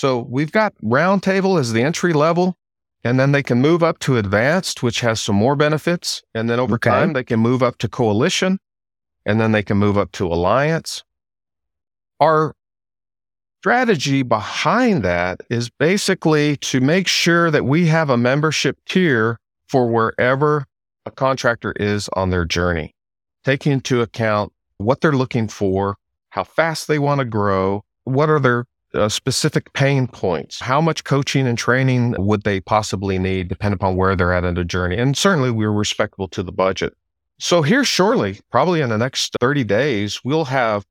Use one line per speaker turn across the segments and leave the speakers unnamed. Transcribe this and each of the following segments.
So we've got Roundtable as the entry level, and then they can move up to Advanced, which has some more benefits. And then over
Okay.
time, they can move up to Coalition, and then they can move up to Alliance. Our strategy behind that is basically to make sure that we have a membership tier for wherever a contractor is on their journey, taking into account what they're looking for, how fast they want to grow, what are their uh, specific pain points, how much coaching and training would they possibly need, depending upon where they're at in the journey. And certainly we're respectful to the budget. So here shortly, probably in the next 30 days, we'll have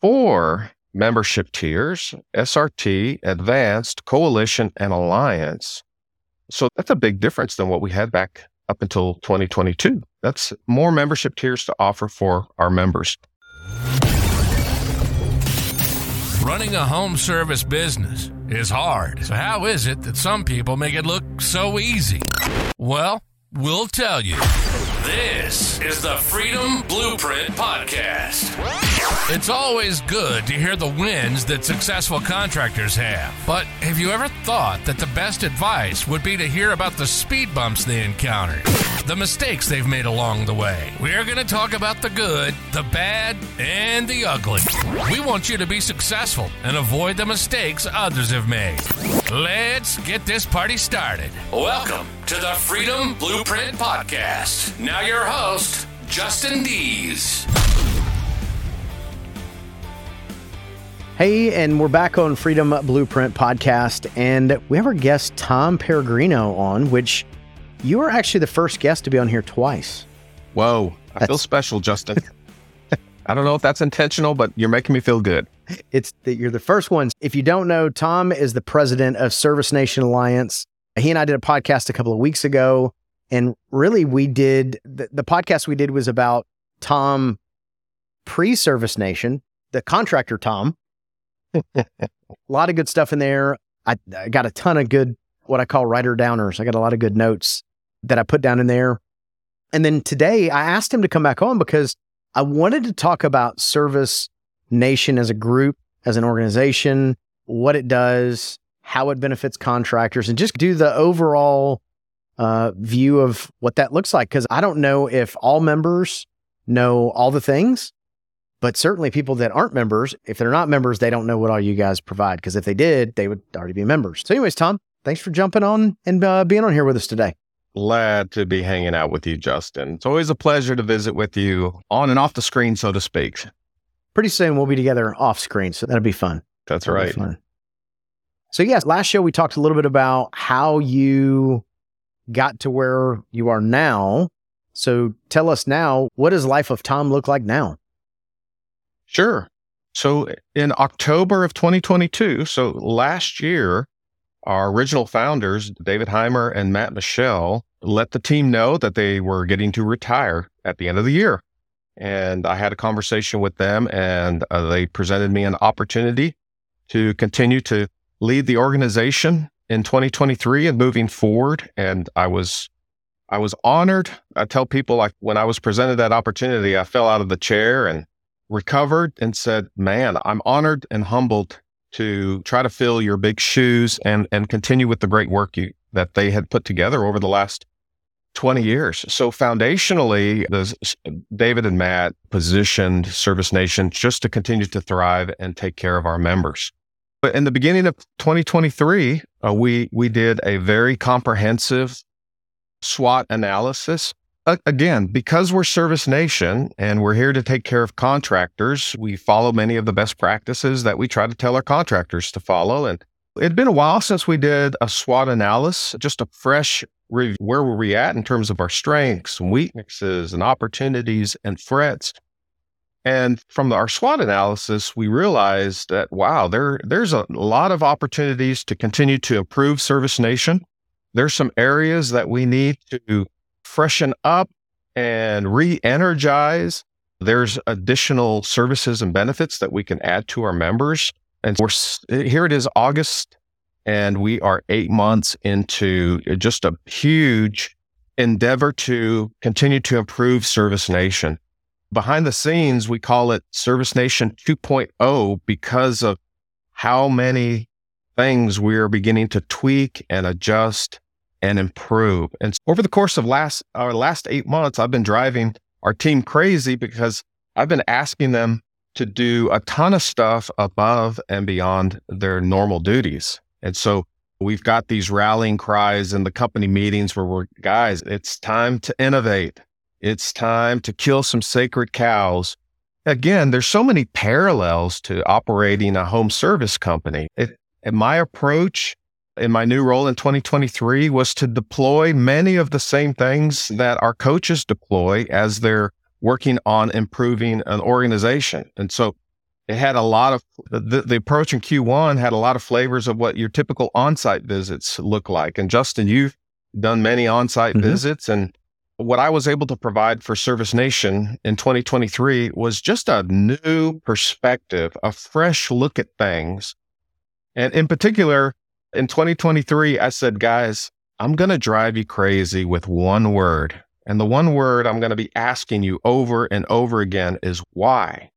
four membership tiers SRT, Advanced, Coalition, and Alliance. So that's a big difference than what we had back up until 2022. That's more membership tiers to offer for our members.
Running a home service business is hard. So, how is it that some people make it look so easy? Well, we'll tell you. This is the Freedom Blueprint Podcast. It's always good to hear the wins that successful contractors have. But have you ever thought that the best advice would be to hear about the speed bumps they encountered, the mistakes they've made along the way? We're going to talk about the good, the bad, and the ugly. We want you to be successful and avoid the mistakes others have made. Let's get this party started. Welcome to the Freedom Blueprint Podcast. Now, your host, Justin Deese.
Hey, and we're back on Freedom Blueprint podcast, and we have our guest Tom Peregrino on, which you are actually the first guest to be on here twice.
Whoa, I feel special, Justin. I don't know if that's intentional, but you're making me feel good.
It's that you're the first ones. If you don't know, Tom is the president of Service Nation Alliance. He and I did a podcast a couple of weeks ago, and really, we did the, the podcast we did was about Tom pre Service Nation, the contractor Tom. a lot of good stuff in there. I, I got a ton of good, what I call writer downers. I got a lot of good notes that I put down in there. And then today I asked him to come back on because I wanted to talk about Service Nation as a group, as an organization, what it does, how it benefits contractors, and just do the overall uh, view of what that looks like. Because I don't know if all members know all the things, but certainly people that aren't members, if they're not members, they don't know what all you guys provide. Because if they did, they would already be members. So, anyways, Tom, thanks for jumping on and uh, being on here with us today.
Glad to be hanging out with you, Justin. It's always a pleasure to visit with you on and off the screen, so to speak.
Pretty soon we'll be together off screen, so that'll be fun.
That's
That'll
right.
So, yes, last show we talked a little bit about how you got to where you are now. So, tell us now, what does life of Tom look like now?
Sure. So in October of 2022, so last year, our original founders, David Heimer and Matt Michel, let the team know that they were getting to retire at the end of the year. And I had a conversation with them, and uh, they presented me an opportunity to continue to lead the organization in 2023 and moving forward. And I was, I was honored. I tell people like when I was presented that opportunity, I fell out of the chair and recovered and said, "Man, I'm honored and humbled to try to fill your big shoes and and continue with the great work you that they had put together over the last 20 years." So foundationally, the David and Matt positioned Service Nation just to continue to thrive and take care of our members. But in the beginning of 2023, uh, we we did a very comprehensive SWOT analysis a- again, because we're Service Nation and we're here to take care of contractors, we follow many of the best practices that we try to tell our contractors to follow. And it'd been a while since we did a SWOT analysis, just a fresh review. Where were we at in terms of our strengths and weaknesses and opportunities and threats? And from our SWOT analysis, we realized that wow, there there's a lot of opportunities to continue to improve Service Nation. There's some areas that we need to freshen up and re-energize. There's additional services and benefits that we can add to our members. And we're here it is August and we are 8 months into just a huge endeavor to continue to improve Service Nation. Behind the scenes, we call it Service Nation 2.0 because of how many things we're beginning to tweak and adjust and improve. And over the course of last our last 8 months I've been driving our team crazy because I've been asking them to do a ton of stuff above and beyond their normal duties. And so we've got these rallying cries in the company meetings where we're guys, it's time to innovate. It's time to kill some sacred cows. Again, there's so many parallels to operating a home service company. It, my approach in my new role in 2023 was to deploy many of the same things that our coaches deploy as they're working on improving an organization. And so it had a lot of the, the approach in Q1 had a lot of flavors of what your typical on-site visits look like. And Justin, you've done many on-site mm-hmm. visits and what I was able to provide for Service Nation in 2023 was just a new perspective, a fresh look at things. And in particular, in 2023, I said, guys, I'm going to drive you crazy with one word. And the one word I'm going to be asking you over and over again is why.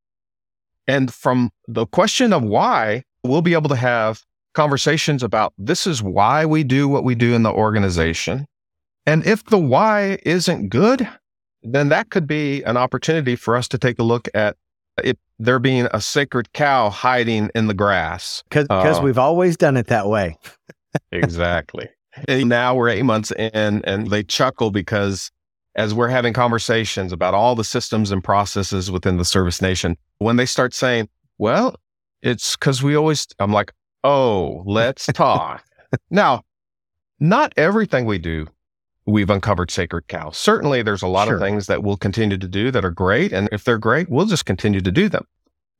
And from the question of why, we'll be able to have conversations about this is why we do what we do in the organization. And if the why isn't good, then that could be an opportunity for us to take a look at it there being a sacred cow hiding in the grass.
Because uh, we've always done it that way.
exactly. And now we're eight months in, and they chuckle because as we're having conversations about all the systems and processes within the service nation, when they start saying, well, it's because we always, I'm like, oh, let's talk. now, not everything we do, we've uncovered sacred cows. Certainly, there's a lot sure. of things that we'll continue to do that are great. And if they're great, we'll just continue to do them.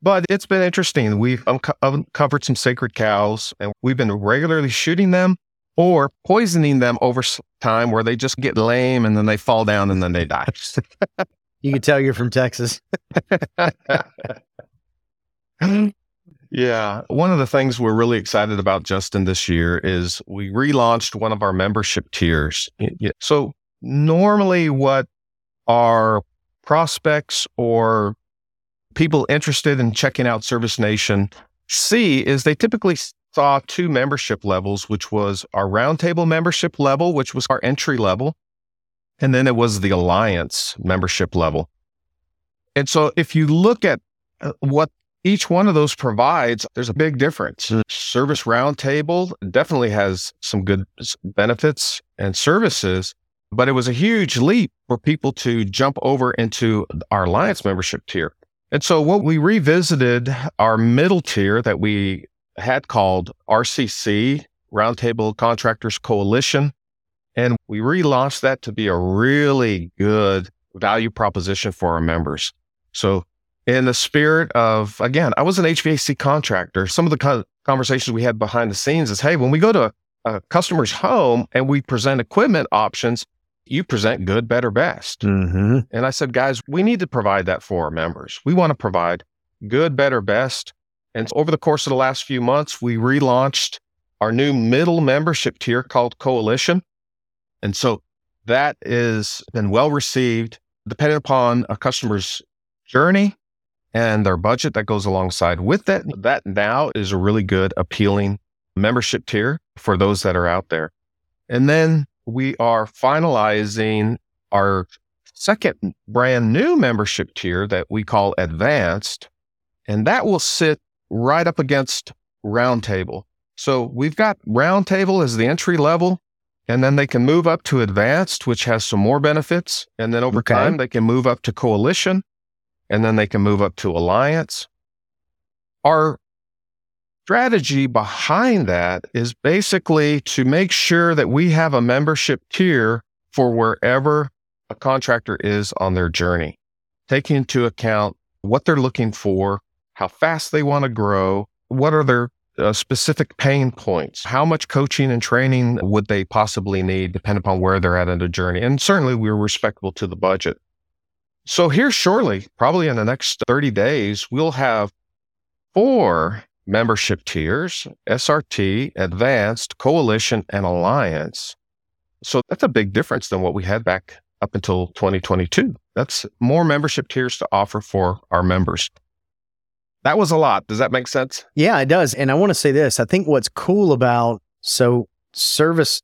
But it's been interesting. We've unco- uncovered some sacred cows and we've been regularly shooting them or poisoning them over time where they just get lame and then they fall down and then they die.
you can tell you're from Texas.
yeah. One of the things we're really excited about, Justin, this year is we relaunched one of our membership tiers. So, normally, what our prospects or people interested in checking out Service Nation see is they typically saw two membership levels, which was our roundtable membership level, which was our entry level, and then it was the alliance membership level. And so if you look at uh, what each one of those provides, there's a big difference. Service Roundtable definitely has some good benefits and services, but it was a huge leap for people to jump over into our Alliance membership tier. And so what we revisited our middle tier that we had called RCC, Roundtable Contractors Coalition. And we relaunched that to be a really good value proposition for our members. So, in the spirit of, again, I was an HVAC contractor. Some of the conversations we had behind the scenes is hey, when we go to a customer's home and we present equipment options, you present good, better, best. Mm-hmm. And I said, guys, we need to provide that for our members. We want to provide good, better, best and over the course of the last few months, we relaunched our new middle membership tier called Coalition. And so that has been well received, depending upon a customer's journey and their budget that goes alongside with that. Mm-hmm. That now is a really good, appealing membership tier for those that are out there. And then we are finalizing our second brand new membership tier that we call Advanced. And that will sit right up against Roundtable. So we've got Roundtable as the entry level, and then they can move up to Advanced, which has some more benefits. And then over okay. time, they can move up to Coalition, and then they can move up to Alliance. Our strategy behind that is basically to make sure that we have a membership tier for wherever a contractor is on their journey, taking into account what they're looking for, how fast they want to grow, what are their uh, specific pain points, how much coaching and training would they possibly need, depending upon where they're at in the journey. And certainly we're respectful to the budget. So here shortly, probably in the next 30 days, we'll have four membership tiers, SRT, Advanced, Coalition, and Alliance. So that's a big difference than what we had back up until 2022. That's more membership tiers to offer for our members. that was a lot. Does that make sense?
Yeah, it does. And I want to say this. I think what's cool about so Service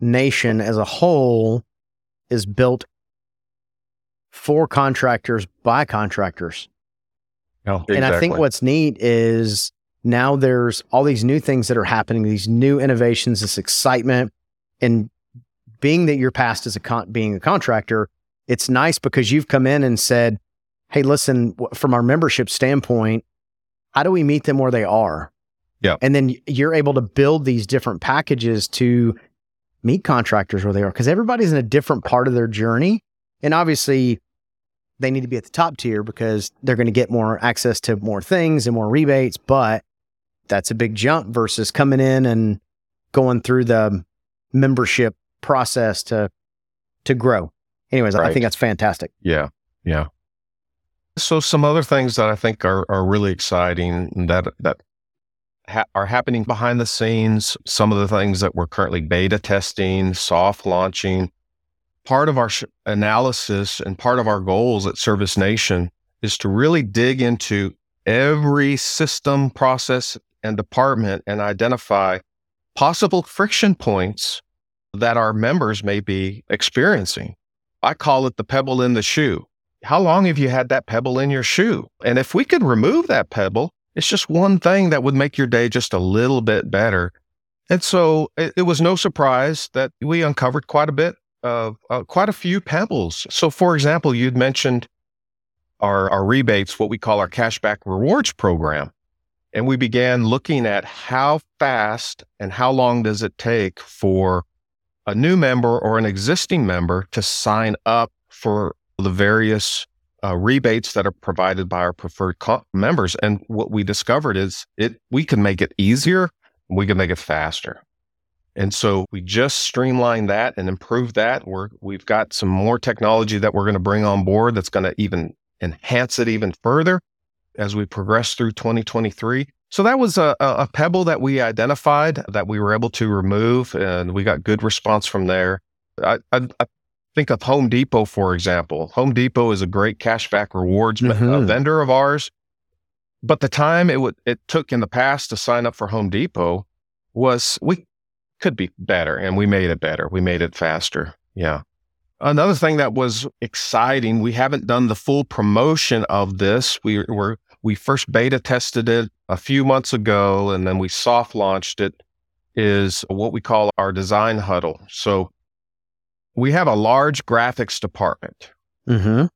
Nation as a whole is built for contractors by contractors.
Oh,
And I think what's neat is now there's all these new things that are happening, these new innovations, this excitement. And being that you're past as a con- being a contractor, it's nice because you've come in and said, "Hey, listen, from our membership standpoint, how do we meet them where they are?"
Yeah.
And then you're able to build these different packages to meet contractors where they are because everybody's in a different part of their journey. And obviously, they need to be at the top tier because they're going to get more access to more things and more rebates. But that's a big jump versus coming in and going through the membership process to to grow. Anyways, I think that's fantastic.
Yeah, yeah. So some other things that I think are are really exciting that that ha- are happening behind the scenes. Some of the things that we're currently beta testing, soft launching. Part of our sh- analysis and part of our goals at Service Nation is to really dig into every system, process, and department and identify possible friction points that our members may be experiencing. I call it the pebble in the shoe. How long have you had that pebble in your shoe? And if we could remove that pebble, it's just one thing that would make your day just a little bit better. And so it, it was no surprise that we uncovered quite a bit of uh, quite a few pebbles. So, for example, you'd mentioned our, our rebates, what we call our cashback rewards program. And we began looking at how fast and how long does it take for a new member or an existing member to sign up for the various uh, rebates that are provided by our preferred co- members. And what we discovered is it we can make it easier, we can make it faster. And so we just streamlined that and improved that. We're we've got some more technology that we're going to bring on board that's going to even enhance it even further as we progress through 2023. So that was a, a pebble that we identified that we were able to remove, and we got good response from there. I, I, I think of Home Depot, for example. Home Depot is a great cashback rewards uh,
Mhm.
vendor of ours, but the time it would it took in the past to sign up for Home Depot was we could be better, and we made it better. We made it faster. Yeah. Another thing that was exciting, we haven't done the full promotion of this. We were we first beta tested it a few months ago and then we soft launched it is what we call our design huddle. So we have a large graphics department.
Mm-hmm.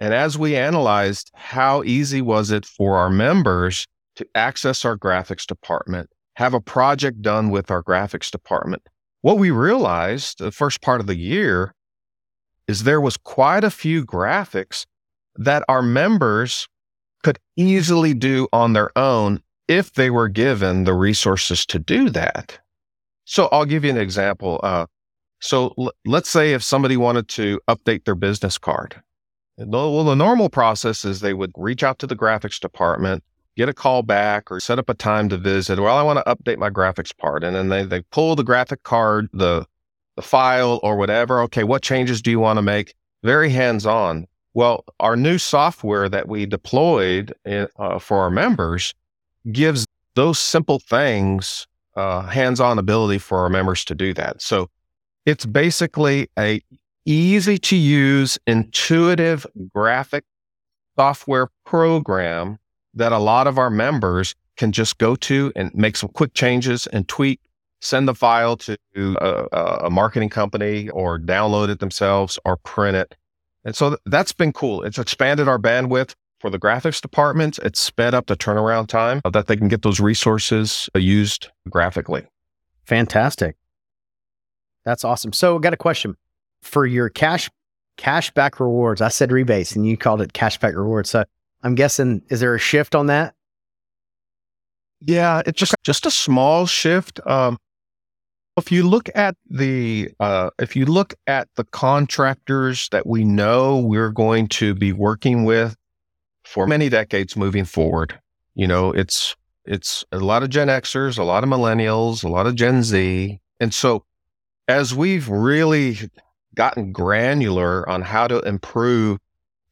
And as we analyzed how easy was it for our members to access our graphics department, have a project done with our graphics department, what we realized the first part of the year is there was quite a few graphics that our members could easily do on their own if they were given the resources to do that. So I'll give you an example. Uh, so l- let's say if somebody wanted to update their business card. Well, the normal process is they would reach out to the graphics department, get a call back, or set up a time to visit. Well, I want to update my graphics part, and then they they pull the graphic card, the the file, or whatever. Okay, what changes do you want to make? Very hands on. Well, our new software that we deployed in, uh, for our members gives those simple things uh, hands-on ability for our members to do that. So it's basically a easy to use, intuitive graphic software program that a lot of our members can just go to and make some quick changes and tweak, send the file to a, a marketing company or download it themselves or print it. And so th- that's been cool. It's expanded our bandwidth for the graphics department. It's sped up the turnaround time that they can get those resources uh, used graphically.
Fantastic. That's awesome. So, I got a question for your cash cashback rewards. I said rebates, and you called it cashback rewards. So, I'm guessing is there a shift on that?
Yeah, it's just just a small shift. Um, if you look at the uh, if you look at the contractors that we know we're going to be working with for many decades moving forward, you know, it's it's a lot of Gen Xers, a lot of millennials, a lot of Gen Z, and so as we've really gotten granular on how to improve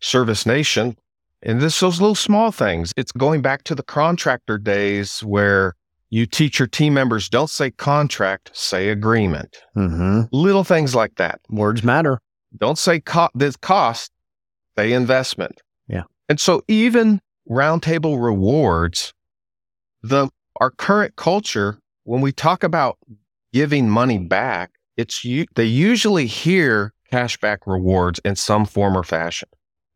Service Nation, And this those little small things. It's going back to the contractor days where you teach your team members don't say contract, say agreement.
Mm-hmm.
Little things like that.
Words matter.
Don't say co- this cost, say investment.
Yeah.
And so even roundtable rewards, the our current culture, when we talk about giving money back, it's you they usually hear cashback rewards in some form or fashion.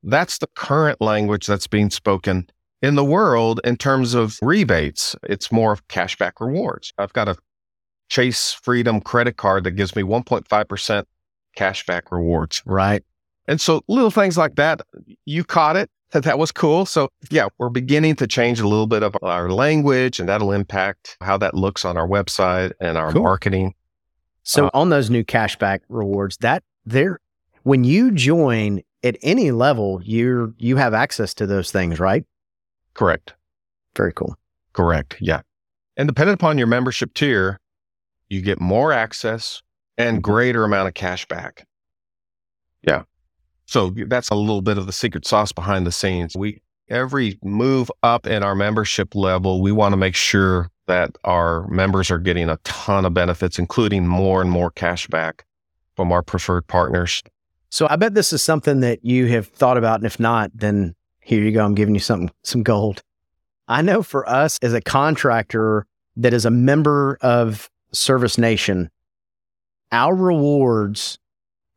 That's the current language that's being spoken in the world in terms of rebates. It's more of cashback rewards. I've got a Chase Freedom credit card that gives me 1.5% cashback rewards.
Right.
And so little things like that, you caught it. That was cool. So yeah, we're beginning to change a little bit of our language and that'll impact how that looks on our website and our
Cool.
marketing.
So
Uh,
on those new cashback rewards, that there when you join at any level, you're you have access to those things, right?
Correct.
Very cool.
Correct. Yeah. And depending upon your membership tier, you get more access and mm-hmm. greater amount of cash back. Yeah. So that's a little bit of the secret sauce behind the scenes. We every move up in our membership level, we want to make sure that our members are getting a ton of benefits, including more and more cash back from our preferred partners.
So I bet this is something that you have thought about, and if not, then here you go. I'm giving you something, some gold. I know for us as a contractor that is a member of Service Nation, our rewards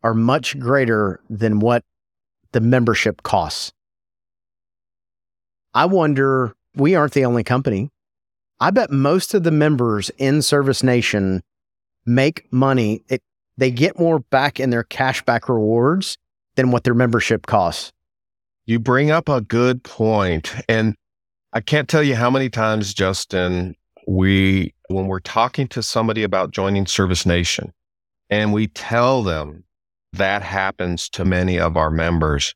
are much greater than what the membership costs. I wonder, we aren't the only company. I bet most of the members in Service Nation make money. It, they get more back in their cashback rewards than what their membership costs.
You bring up a good point, And I can't tell you how many times, Justin, we, when we're talking to somebody about joining Service Nation and we tell them that happens to many of our members,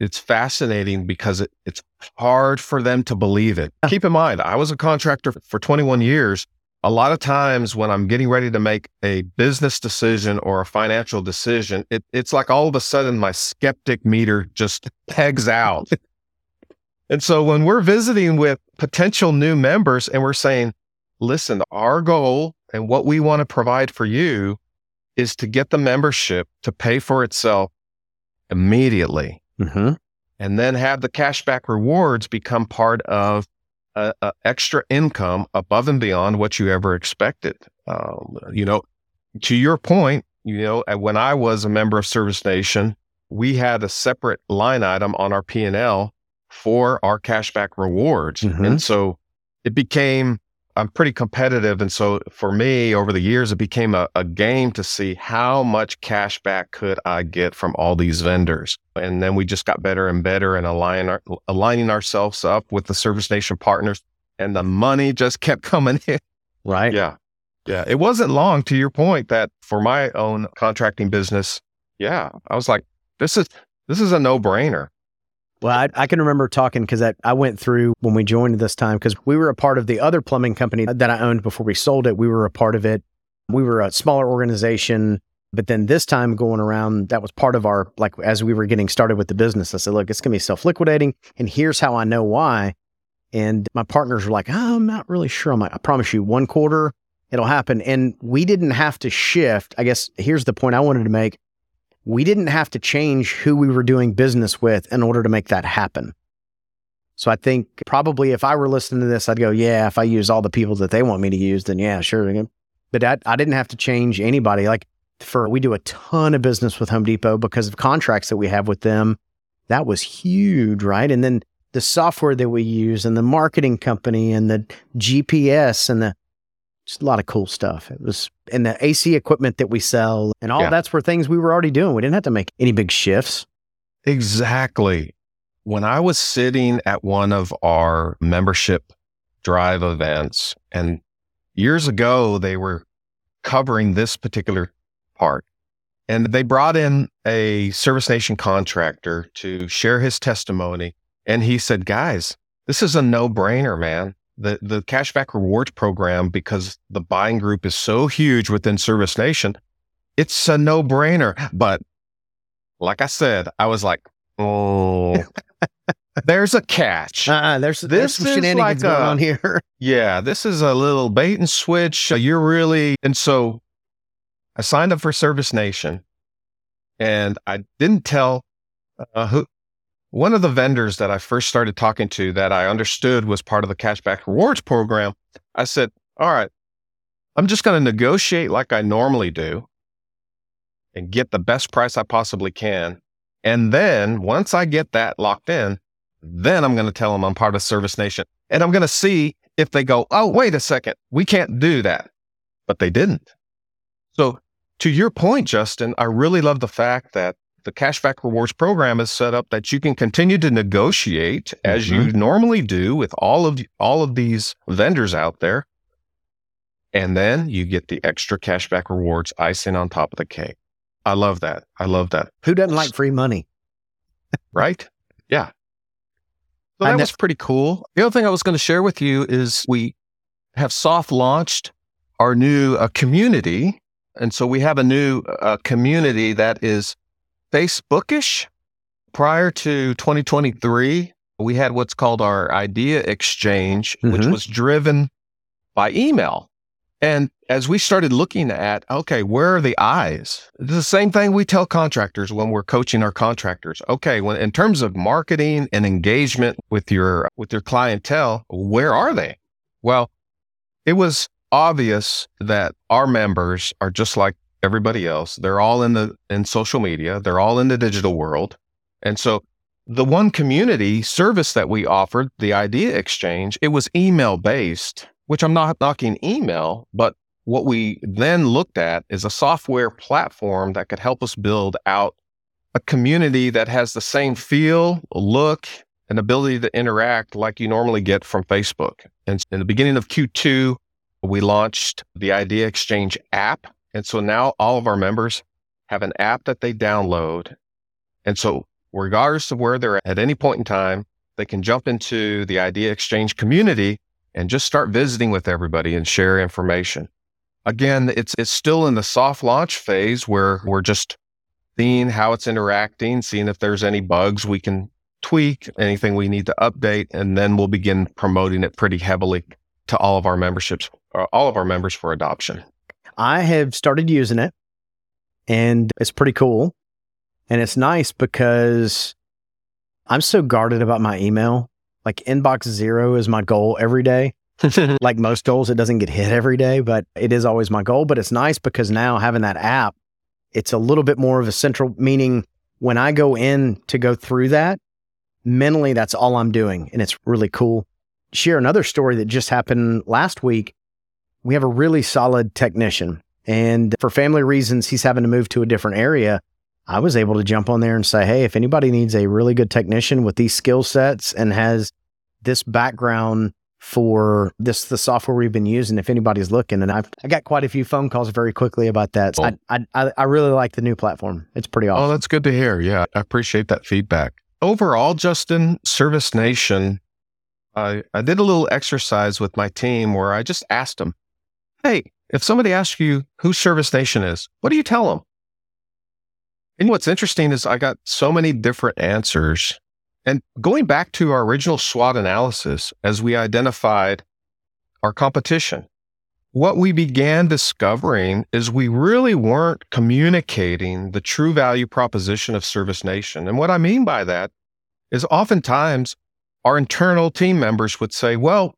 it's fascinating because it, it's hard for them to believe it. Keep in mind, I was a contractor for 21 years. A lot of times when I'm getting ready to make a business decision or a financial decision, it, it's like all of a sudden my skeptic meter just pegs out. and so when we're visiting with potential new members and we're saying, listen, our goal and what we want to provide for you is to get the membership to pay for itself immediately
Mm-hmm.
and then have the cashback rewards become part of a, a extra income above and beyond what you ever expected. Um, you know, to your point, you know, uh, when I was a member of Service Nation, we had a separate line item on our P and L for our cashback rewards,
Mhm.
and so it became. I'm pretty competitive, and so for me, over the years, it became a, a game to see how much cash back could I get from all these vendors. And then we just got better and better and align our, aligning ourselves up with the Service Nation partners, and the money just kept coming in.
Right.
Yeah. Yeah. It wasn't long to your point that for my own contracting business, yeah, I was like, this is this is a no-brainer.
Well, I, I can remember talking because I, I went through when we joined this time because we were a part of the other plumbing company that I owned before we sold it. We were a part of it. We were a smaller organization. But then this time going around, that was part of our, like, as we were getting started with the business, I said, look, it's going to be self liquidating. And here's how I know why. And my partners were like, oh, I'm not really sure. I'm like, I promise you, one quarter, it'll happen. And we didn't have to shift. I guess here's the point I wanted to make we didn't have to change who we were doing business with in order to make that happen. So I think probably if I were listening to this, I'd go, yeah, if I use all the people that they want me to use, then yeah, sure. But I, I didn't have to change anybody. Like for, we do a ton of business with Home Depot because of contracts that we have with them. That was huge, right? And then the software that we use and the marketing company and the GPS and the, just a lot of cool stuff. It was, and the AC equipment that we sell and all
Yeah.
that's were things we were already doing. We didn't have to make any big shifts.
Exactly. When I was sitting at one of our membership drive events, and years ago, they were covering this particular part. And they brought in a Service Nation contractor to share his testimony. And he said, guys, this is a no brainer, man. The, the cashback rewards program, because the buying group is so huge within Service Nation, it's a no brainer. But like I said, I was like, oh, there's a catch.
Uh-uh, there's, there's
This
some
is like
going
a-
on here.
Yeah, this is a little bait and switch. Uh, You're really, and so I signed up for Service Nation and I didn't tell uh, who, one of the vendors that I first started talking to that I understood was part of the cashback rewards program. I said, All right, I'm just going to negotiate like I normally do and get the best price I possibly can. And then once I get that locked in, then I'm going to tell them I'm part of Service Nation and I'm going to see if they go, oh, wait a second, we can't do that. But they didn't. So, to your point, Justin, I really love the fact that the cashback rewards program is set up that you can continue to negotiate as you normally do with all of all of these vendors out there. And then you get the extra cashback rewards icing on top of the cake. I love that. I love that.
Who doesn't like free money?
Right? Yeah. So that was pretty cool. The other thing I was going to share with you is we have soft launched our new uh, community. And so we have a new uh, community that is Facebookish. Prior to 2023, we had what's called our idea exchange, which
Mhm.
was driven by email. And as we started looking at, okay, where are the eyes? It's the same thing we tell contractors when we're coaching our contractors. Okay, when in terms of marketing and engagement with your with your clientele, where are they? Well, it was obvious that our members are just like everybody else. They're all in the in social media, they're all in the digital world. And so the one community service that we offered, the idea exchange, it was email based, which I'm not knocking email, but what we then looked at is a software platform that could help us build out a community that has the same feel, look, and ability to interact like you normally get from Facebook. And in the beginning of Q2, we launched the Idea Exchange app. And so now all of our members have an app that they download. And so, regardless of where they're at any point in time, they can jump into the Idea Exchange community and just start visiting with everybody and share information. Again, it's it's still in the soft launch phase where we're just seeing how it's interacting, seeing if there's any bugs we can tweak, anything we need to update, and then we'll begin promoting it pretty heavily to all of our memberships, all of our members for adoption.
I have started using it and it's pretty cool. And it's nice because I'm so guarded about my email. Like inbox zero is my goal every day. like most goals, it doesn't get hit every day, but it is always my goal. But it's nice because now having that app, it's a little bit more of a central meaning when I go in to go through that, mentally, that's all I'm doing. And it's really cool. Share another story that just happened last week. We have a really solid technician. And for family reasons, he's having to move to a different area. I was able to jump on there and say, hey, if anybody needs a really good technician with these skill sets and has this background for this the software we've been using, if anybody's looking, and I've I got quite a few phone calls very quickly about that. So oh. I, I I I really like the new platform. It's pretty
oh,
awesome Oh,
that's good to hear. Yeah, I appreciate that feedback. Overall, Justin, Service Nation, I, I did a little exercise with my team where I just asked them, hey, if somebody asks you who Service Nation is, what do you tell them? And what's interesting is I got so many different answers. And going back to our original SWOT analysis, as we identified our competition, what we began discovering is we really weren't communicating the true value proposition of Service Nation. And what I mean by that is oftentimes our internal team members would say, well,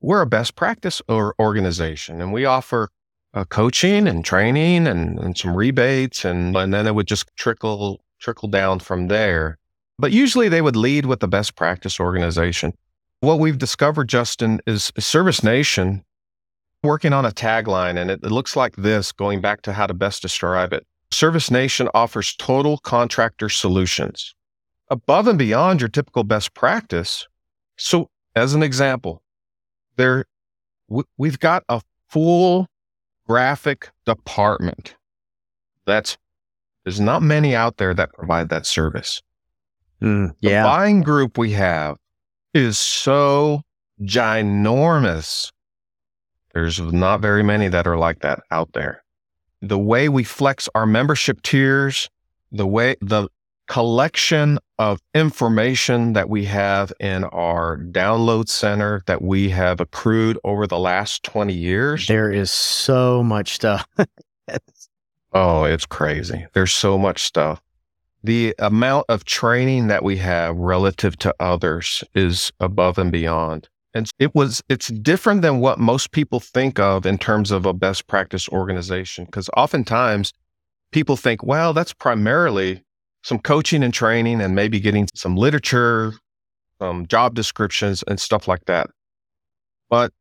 we're a best practice or organization and we offer uh, coaching and training and, and some rebates and, and then it would just trickle trickle down from there. But usually they would lead with the best practice organization. What we've discovered, Justin, is Service Nation working on a tagline, and it, it looks like this going back to how to best describe it. Service Nation offers total contractor solutions above and beyond your typical best practice. So, as an example, there w- we've got a full graphic department. That's there's not many out there that provide that service.
Mm,
The
yeah.
buying group we have is so ginormous. There's not very many that are like that out there. The way we flex our membership tiers, the way the collection of information that we have in our download center that we have accrued over the last 20 years.
There is so much stuff.
oh, it's crazy. There's so much stuff. The amount of training that we have relative to others is above and beyond. And it was, it's different than what most people think of in terms of a best practice organization. Because oftentimes people think, well, that's primarily some coaching and training and maybe getting some literature, some job descriptions and stuff like that. But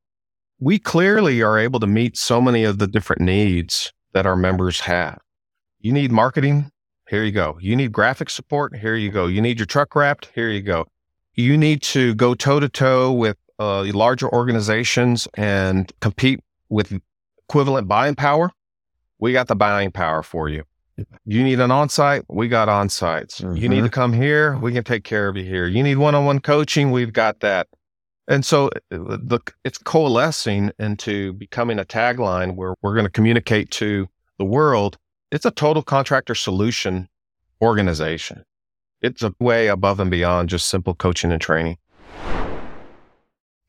we clearly are able to meet so many of the different needs that our members have. You need marketing? Here you go. You need graphic support? Here you go. You need your truck wrapped? Here you go. You need to go toe to toe with uh, larger organizations and compete with equivalent buying power, we got the buying power for you. You need an on-site, we got on-sites. Mm-hmm. You need to mm-hmm. come here, we can take care of you here. You need one-on-one coaching, we've got that. And so uh, the, it's coalescing into becoming a tagline where we're going to communicate to the world. It's a total contractor solution organization. It's a way above and beyond just simple coaching and training.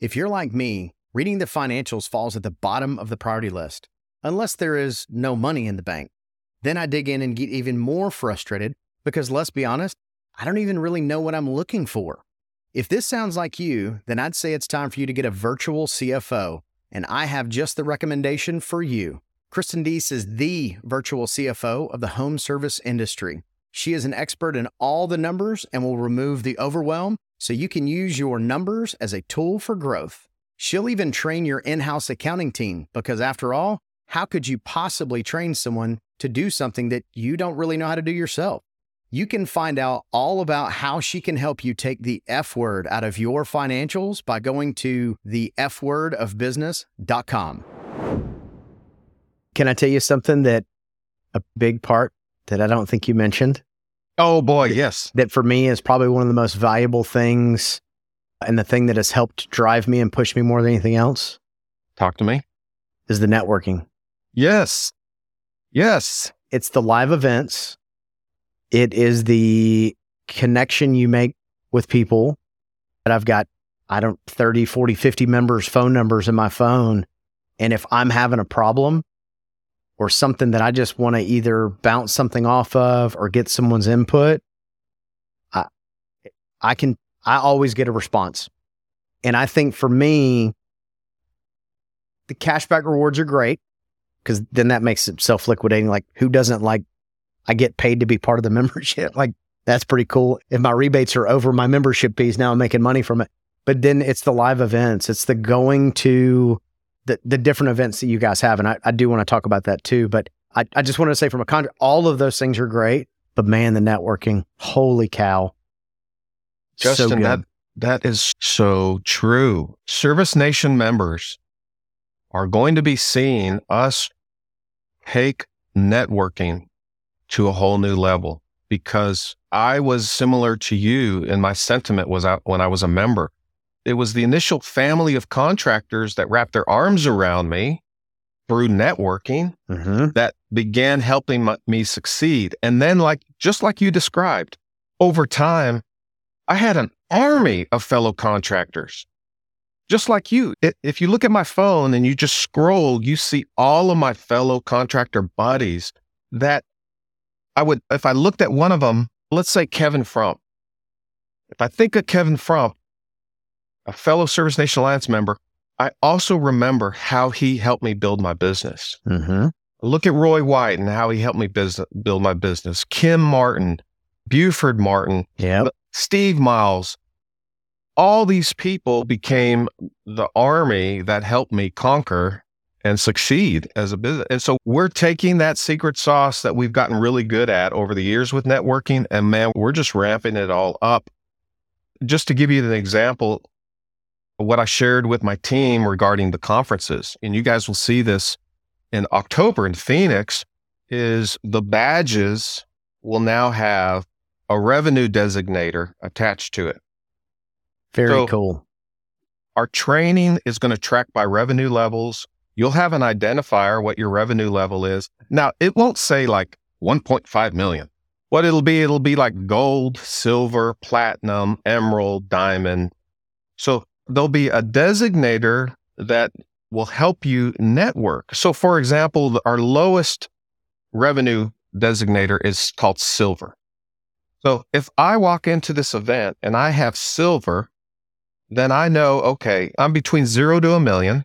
If you're like me, reading the financials falls at the bottom of the priority list, unless there is no money in the bank. Then I dig in and get even more frustrated because let's be honest, I don't even really know what I'm looking for. If this sounds like you, then I'd say it's time for you to get a virtual CFO, and I have just the recommendation for you. Kristen Deese is the virtual CFO of the home service industry. She is an expert in all the numbers and will remove the overwhelm so you can use your numbers as a tool for growth. She'll even train your in house accounting team because, after all, how could you possibly train someone to do something that you don't really know how to do yourself? You can find out all about how she can help you take the F word out of your financials by going to the fwordofbusiness.com. Can I tell you something that a big part that I don't think you mentioned?
Oh boy, yes.
That for me is probably one of the most valuable things and the thing that has helped drive me and push me more than anything else.
Talk to me.
Is the networking.
Yes. Yes.
It's the live events. It is the connection you make with people. That I've got, I don't, 30, 40, 50 members' phone numbers in my phone. And if I'm having a problem, or something that I just want to either bounce something off of or get someone's input, I I can I always get a response. And I think for me, the cashback rewards are great because then that makes it self liquidating. Like, who doesn't like, I get paid to be part of the membership? Like, that's pretty cool. If my rebates are over my membership fees, now I'm making money from it. But then it's the live events, it's the going to the, the different events that you guys have. And I, I do want to talk about that too. But I, I just want to say from a contract, all of those things are great. But man, the networking, holy cow.
Justin, so that, that is so true. Service Nation members are going to be seeing us take networking to a whole new level because I was similar to you and my sentiment was out when I was a member it was the initial family of contractors that wrapped their arms around me through networking mm-hmm. that began helping m- me succeed. And then, like, just like you described, over time, I had an army of fellow contractors. Just like you, if you look at my phone and you just scroll, you see all of my fellow contractor buddies that I would, if I looked at one of them, let's say Kevin Frump. If I think of Kevin Frump, a fellow Service Nation Alliance member, I also remember how he helped me build my business. Mm-hmm. Look at Roy White and how he helped me business, build my business. Kim Martin, Buford Martin,
yep.
Steve Miles. All these people became the army that helped me conquer and succeed as a business. And so we're taking that secret sauce that we've gotten really good at over the years with networking, and man, we're just ramping it all up. Just to give you an example, what I shared with my team regarding the conferences, and you guys will see this in October in Phoenix, is the badges will now have a revenue designator attached to it.
Very so cool.
Our training is going to track by revenue levels. You'll have an identifier what your revenue level is. Now, it won't say like 1.5 million what it'll be, it'll be like gold, silver, platinum, emerald, diamond. So there'll be a designator that will help you network. So, for example, our lowest revenue designator is called silver. So, if I walk into this event and I have silver, then I know, okay, I'm between zero to a million.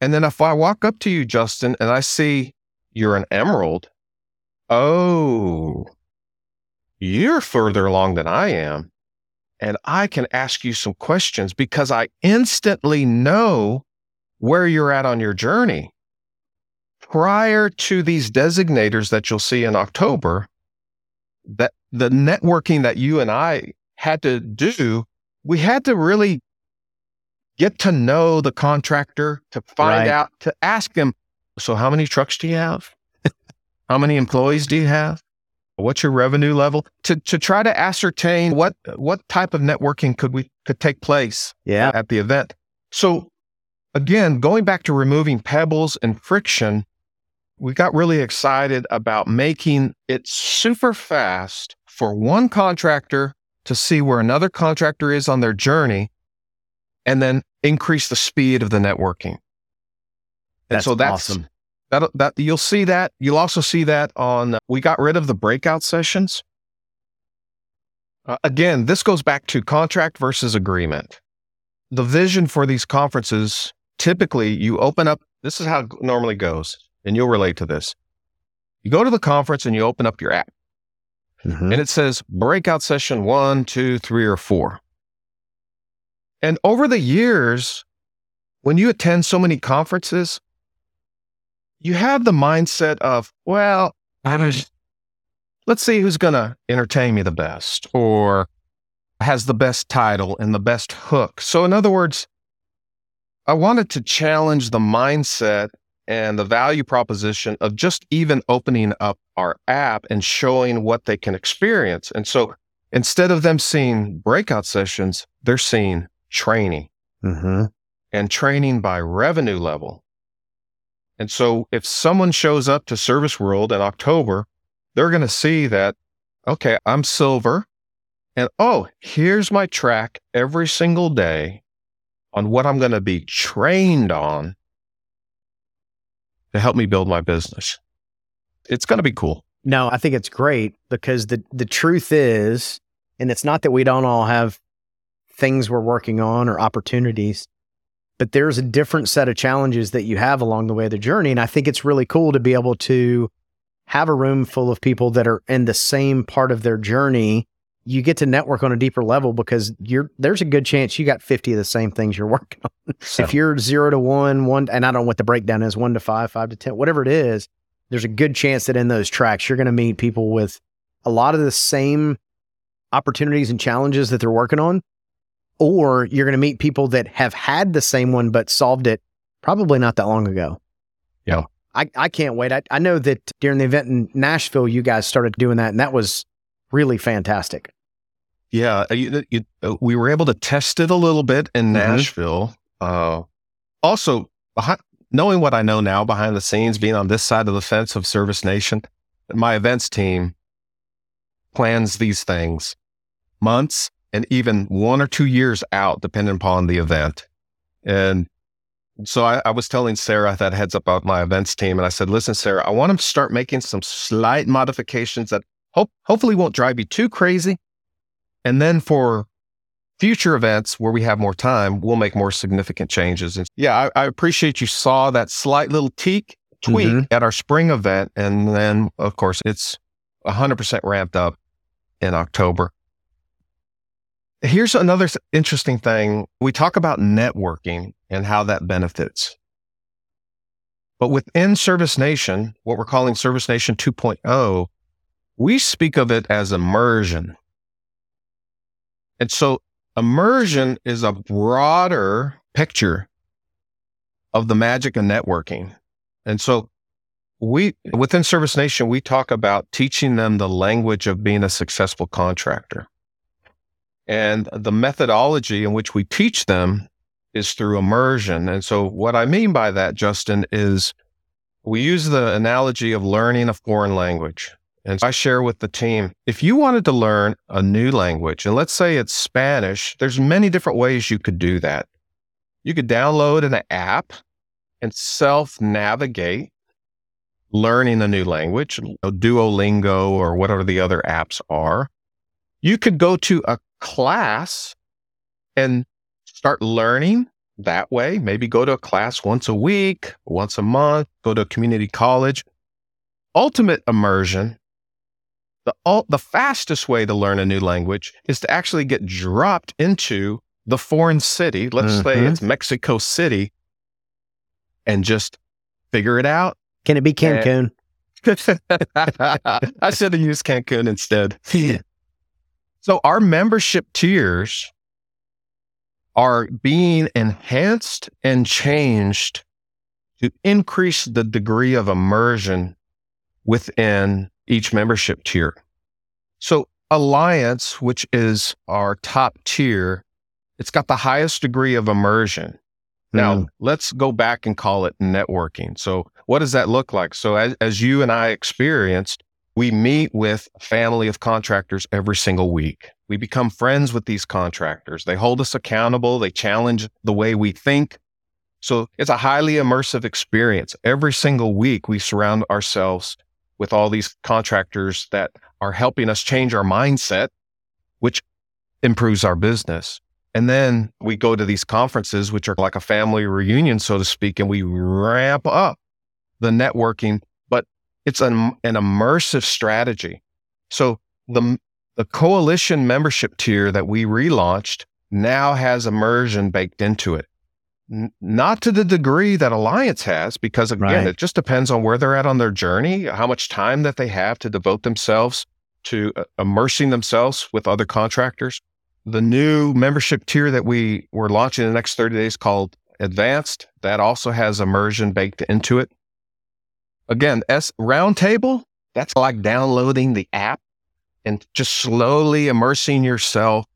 And then if I walk up to you, Justin, and I see you're an emerald, oh, you're further along than I am. And I can ask you some questions because I instantly know where you're at on your journey. Prior to these designators that you'll see in October, that the networking that you and I had to do, we had to really get to know the contractor to find
Right.
out, to ask them, so how many trucks do you have? how many employees do you have? What's your revenue level? To to try to ascertain what what type of networking could we could take place
Yeah.
at the event. So again, going back to removing pebbles and friction, we got really excited about making it super fast for one contractor to see where another contractor is on their journey and then increase the speed of the networking. And
That's
so that's
awesome.
that that you'll see that. You'll also see that on we got rid of the breakout sessions. Uh, again, this goes back to contract versus agreement. The vision for these conferences typically you open up this is how it normally goes and you'll relate to this. You go to the conference and you open up your app
Mhm.
and it says breakout session one, two, three, or four. And over the years, when you attend so many conferences, you have the mindset of, well, I was, let's see who's going to entertain me the best or has the best title and the best hook. So, in other words, I wanted to challenge the mindset and the value proposition of just even opening up our app and showing what they can experience. And so instead of them seeing breakout sessions, they're seeing training
Mhm.
and training by revenue level. And so if someone shows up to Service World in October, they're going to see that, okay, I'm silver. And oh, here's my track every single day on what I'm going to be trained on to help me build my business. It's going to be cool.
No, I think it's great because the the truth is, and it's not that we don't all have things we're working on or opportunities, but there's a different set of challenges that you have along the way of the journey. And I think it's really cool to be able to have a room full of people that are in the same part of their journey. You get to network on a deeper level because you're there's a good chance you got 50 of the same things you're working on. if you're zero to one, one, and I don't know what the breakdown is, one to five, five to 10, whatever it is, there's a good chance that in those tracks, you're going to meet people with a lot of the same opportunities and challenges that they're working on. Or you're going to meet people that have had the same one, but solved it probably not that long ago.
Yeah.
I, I can't wait. I, I know that during the event in Nashville, you guys started doing that, and that was really fantastic.
Yeah, uh, you, you, uh, we were able to test it a little bit in
Mhm.
Nashville. Uh, also, behind, knowing what I know now behind the scenes, being on this side of the fence of Service Nation, my events team plans these things months and even one or two years out, depending upon the event. And so I, I was telling Sarah that heads up about my events team, and I said, "Listen, Sarah, I want to start making some slight modifications that hope hopefully won't drive you too crazy." And then for future events where we have more time, we'll make more significant changes. And yeah, I, I appreciate you saw that slight little teak, tweak
Mhm.
at our spring event. And then, of course, it's 100% ramped up in October. Here's another interesting thing. We talk about networking and how that benefits. But within Service Nation, what we're calling Service Nation 2.0, we speak of it as immersion. And so immersion is a broader picture of the magic of networking. And so we within Service Nation, we talk about teaching them the language of being a successful contractor. And the methodology in which we teach them is through immersion. And so what I mean by that, Justin, is we use the analogy of learning a foreign language. And I share with the team if you wanted to learn a new language, and let's say it's Spanish, there's many different ways you could do that. You could download an app and self navigate learning a new language, Duolingo or whatever the other apps are. You could go to a class and start learning that way. Maybe go to a class once a week, once a month, go to a community college. Ultimate immersion. The, the fastest way to learn a new language is to actually get dropped into the foreign city. Let's mm-hmm. say it's Mexico City and just figure it out.
Can it be Cancun?
I should have used Cancun instead. so our membership tiers are being enhanced and changed to increase the degree of immersion within each membership tier. So Alliance, which is our top tier, it's got the highest degree of immersion. Now, mm. let's go back and call it networking. So, what does that look like? So, as, as you and I experienced, we meet with a family of contractors every single week. We become friends with these contractors. They hold us accountable, they challenge the way we think. So, it's a highly immersive experience. Every single week, we surround ourselves with all these contractors that are helping us change our mindset, which improves our business. And then we go to these conferences, which are like a family reunion, so to speak, and we ramp up the networking, but it's an, an immersive strategy. So the, the coalition membership tier that we relaunched now has immersion baked into it. N- not to the degree that Alliance has, because again, right. it just depends on where they're at on their journey, how much time that they have to devote themselves to uh, immersing themselves with other contractors the new membership tier that we were launching in the next 30 days called Advanced, that also has immersion baked into it. Again, S Roundtable, that's like downloading the app and just slowly immersing yourself,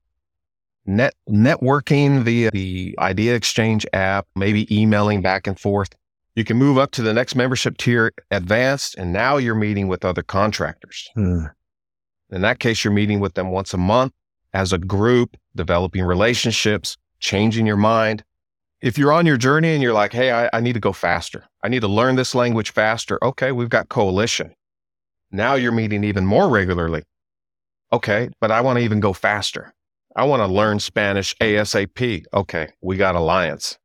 net networking via the Idea Exchange app, maybe emailing back and forth. You can move up to the next membership tier, Advanced, and now you're meeting with other contractors. Hmm. In that case, you're meeting with them once a month as a group, developing relationships, changing your mind. If you're on your journey and you're like, hey, I, I, need to go faster, I need to learn this language faster. Okay, we've got coalition. Now you're meeting even more regularly. Okay, but I want to even go faster. I want to learn Spanish ASAP. Okay, we got alliance.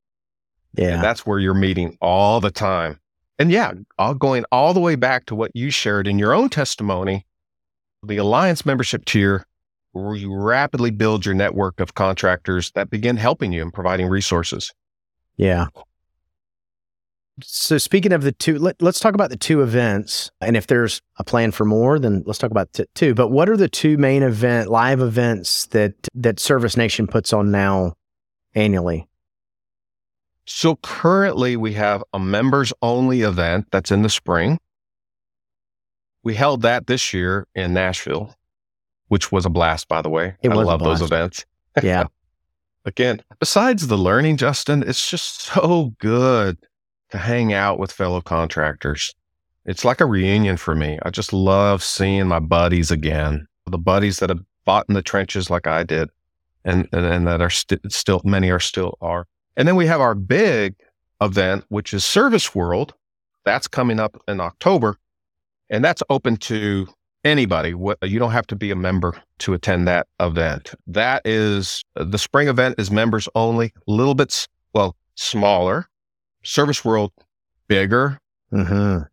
Yeah. And that's where you're meeting all the time. And yeah, all going all the way back to what you shared in your own testimony. The alliance membership tier where you rapidly build your network of contractors that begin helping you and providing resources.
Yeah. So speaking of the two, let, us talk about the two events, and if there's a plan for more, then let's talk about t- two. But what are the two main event live events that that Service Nation puts on now annually?
So currently, we have a members only event that's in the spring. We held that this year in Nashville which was a blast, by the way. It I love those events.
Yeah.
Again, besides the learning, Justin, it's just so good to hang out with fellow contractors. It's like a reunion for me. I just love seeing my buddies again, the buddies that have fought in the trenches like I did, and and, and that are st- still many are still are. And then we have our big event, which is Service World. That's coming up in October, and that's open to anybody. You don't have to be a member to attend that event. That is the spring event is members only, a little bit, well, smaller. Service World, bigger. Mm-hmm.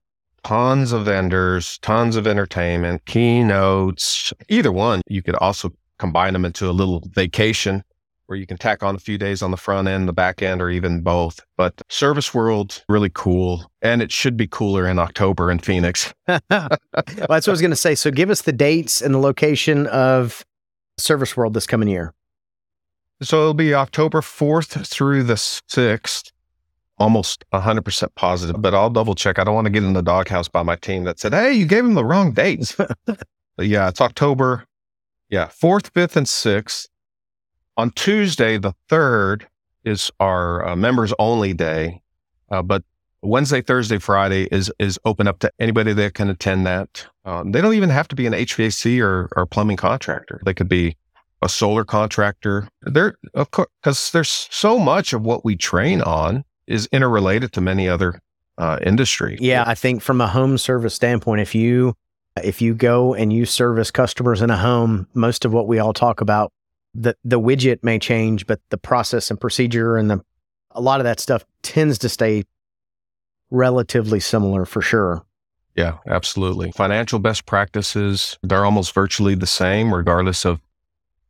Tons of vendors, tons of entertainment, keynotes, either one. You could also combine them into a little vacation where you can tack on a few days on the front end, the back end, or even both. But Service World, really cool. And it should be cooler in October in Phoenix.
well, that's what I was going to say. So give us the dates and the location of Service World this coming year.
So it'll be October 4th through the 6th. Almost 100% positive, but I'll double check. I don't want to get in the doghouse by my team that said, hey, you gave them the wrong dates. yeah, it's October. Yeah, 4th, 5th, and 6th. On Tuesday, the 3rd, is our uh, members only day. Uh, but Wednesday, Thursday, Friday is is open up to anybody that can attend that. Um, they don't even have to be an HVAC or, or plumbing contractor. They could be a solar contractor. There, of course, because there's so much of what we train on is interrelated to many other uh, industry.
Yeah, I think from a home service standpoint, if you if you go and you service customers in a home, most of what we all talk about, the the widget may change, but the process and procedure and the a lot of that stuff tends to stay relatively similar for sure.
Yeah, absolutely. Financial best practices, they're almost virtually the same, regardless of,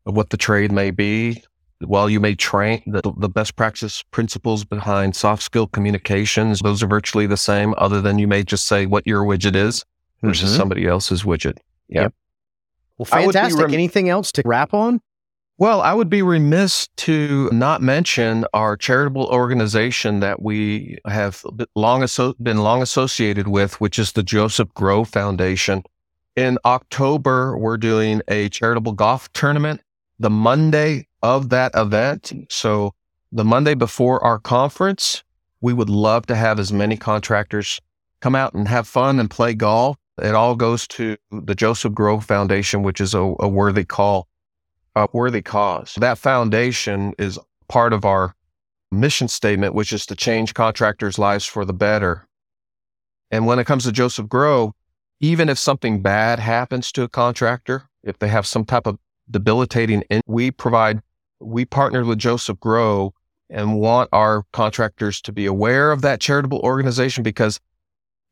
of what the trade may be. While you may train the, the best practice principles behind soft skill communications, those are virtually the same, other than you may just say what your widget is versus
Mhm.
somebody else's widget. Yeah.
Yep. Well,
I would be
fantastic.
rem-
Anything else to wrap on?
Well, I would be remiss to not mention our charitable organization that we have long asso- been long associated with, which is the Joseph Groves Foundation. In October, we're doing a charitable golf tournament the Monday of that event. So the Monday before our conference, we would love to have as many contractors come out and have fun and play golf. It all goes to the Joseph Groves Foundation, which is a, a worthy call a worthy cause. That foundation is part of our mission statement, which is to change contractors' lives for the better. And when it comes to Joseph Groves, even if something bad happens to a contractor, if they have some type of debilitating, in- we provide, we partnered with Joseph Groves and want our contractors to be aware of that charitable organization because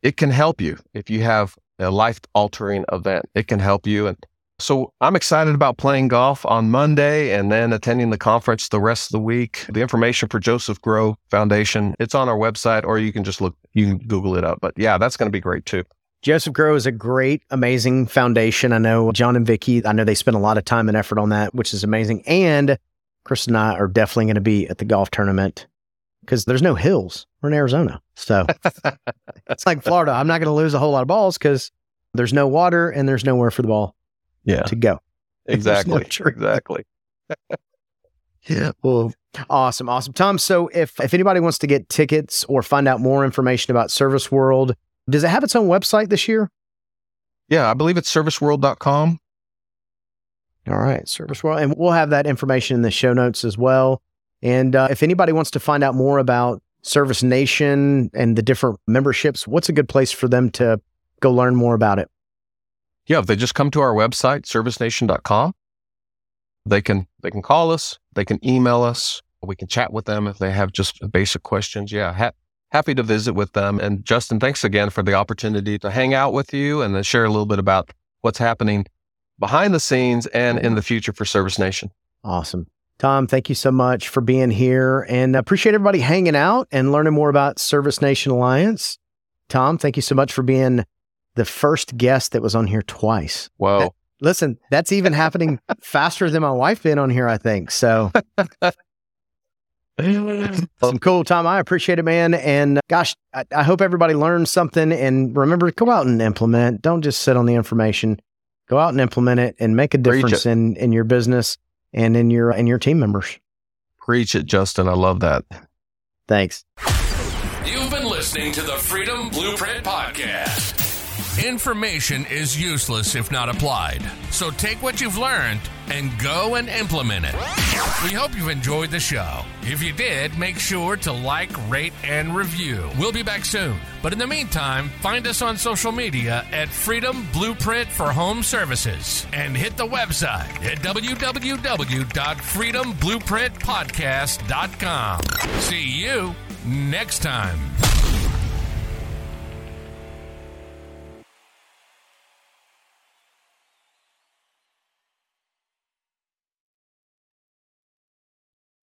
it can help you if you have a life altering event. It can help you. And so I'm excited about playing golf on Monday and then attending the conference the rest of the week. The information for Joseph Groves Foundation, it's on our website or you can just look, you can Google it up. But yeah, that's going to be great too.
Joseph Groves is a great, amazing foundation. I know John and Vicky, I know they spend a lot of time and effort on that, which is amazing. And Chris and I are definitely going to be at the golf tournament because there's no hills. We're in Arizona. So it's like Florida. I'm not going to lose a whole lot of balls because there's no water and there's nowhere for the ball
Yeah,
to go.
exactly.
No
exactly.
Yeah. Well, awesome. Awesome. Tom, so if, if anybody wants to get tickets or find out more information about Service World, does it have its own website this year?
Yeah, I believe it's serviceworld.com.
All right, Service World. And we'll have that information in the show notes as well. And uh, if anybody wants to find out more about Service Nation and the different memberships, what's a good place for them to go learn more about it?
Yeah, if they just come to our website, servicenation.com, they can they can call us, they can email us, we can chat with them if they have just basic questions. Yeah, ha- happy to visit with them. And Justin, thanks again for the opportunity to hang out with you and then share a little bit about what's happening behind the scenes and in the future for Service Nation.
Awesome. Tom, thank you so much for being here and appreciate everybody hanging out and learning more about Service Nation Alliance. Tom, thank you so much for being the first guest that was on here twice.
Well,
Listen, that's even happening faster than my wife being on here, I think. So Some cool, Tom. I appreciate it, man. And gosh, I, I hope everybody learns something. And remember to go out and implement. Don't just sit on the information. Go out and implement it and make a difference in in your business and in your in your team members.
preach it, Justin. I love that.
Thanks.
You've been listening to the Freedom Blueprint Podcast. Information is useless if not applied. So take what you've learned and go and implement it. We hope you've enjoyed the show. If you did, make sure to like, rate, and review. We'll be back soon. But in the meantime, find us on social media at Freedom Blueprint for Home Services and hit the website at www.freedomblueprintpodcast.com. See you next time.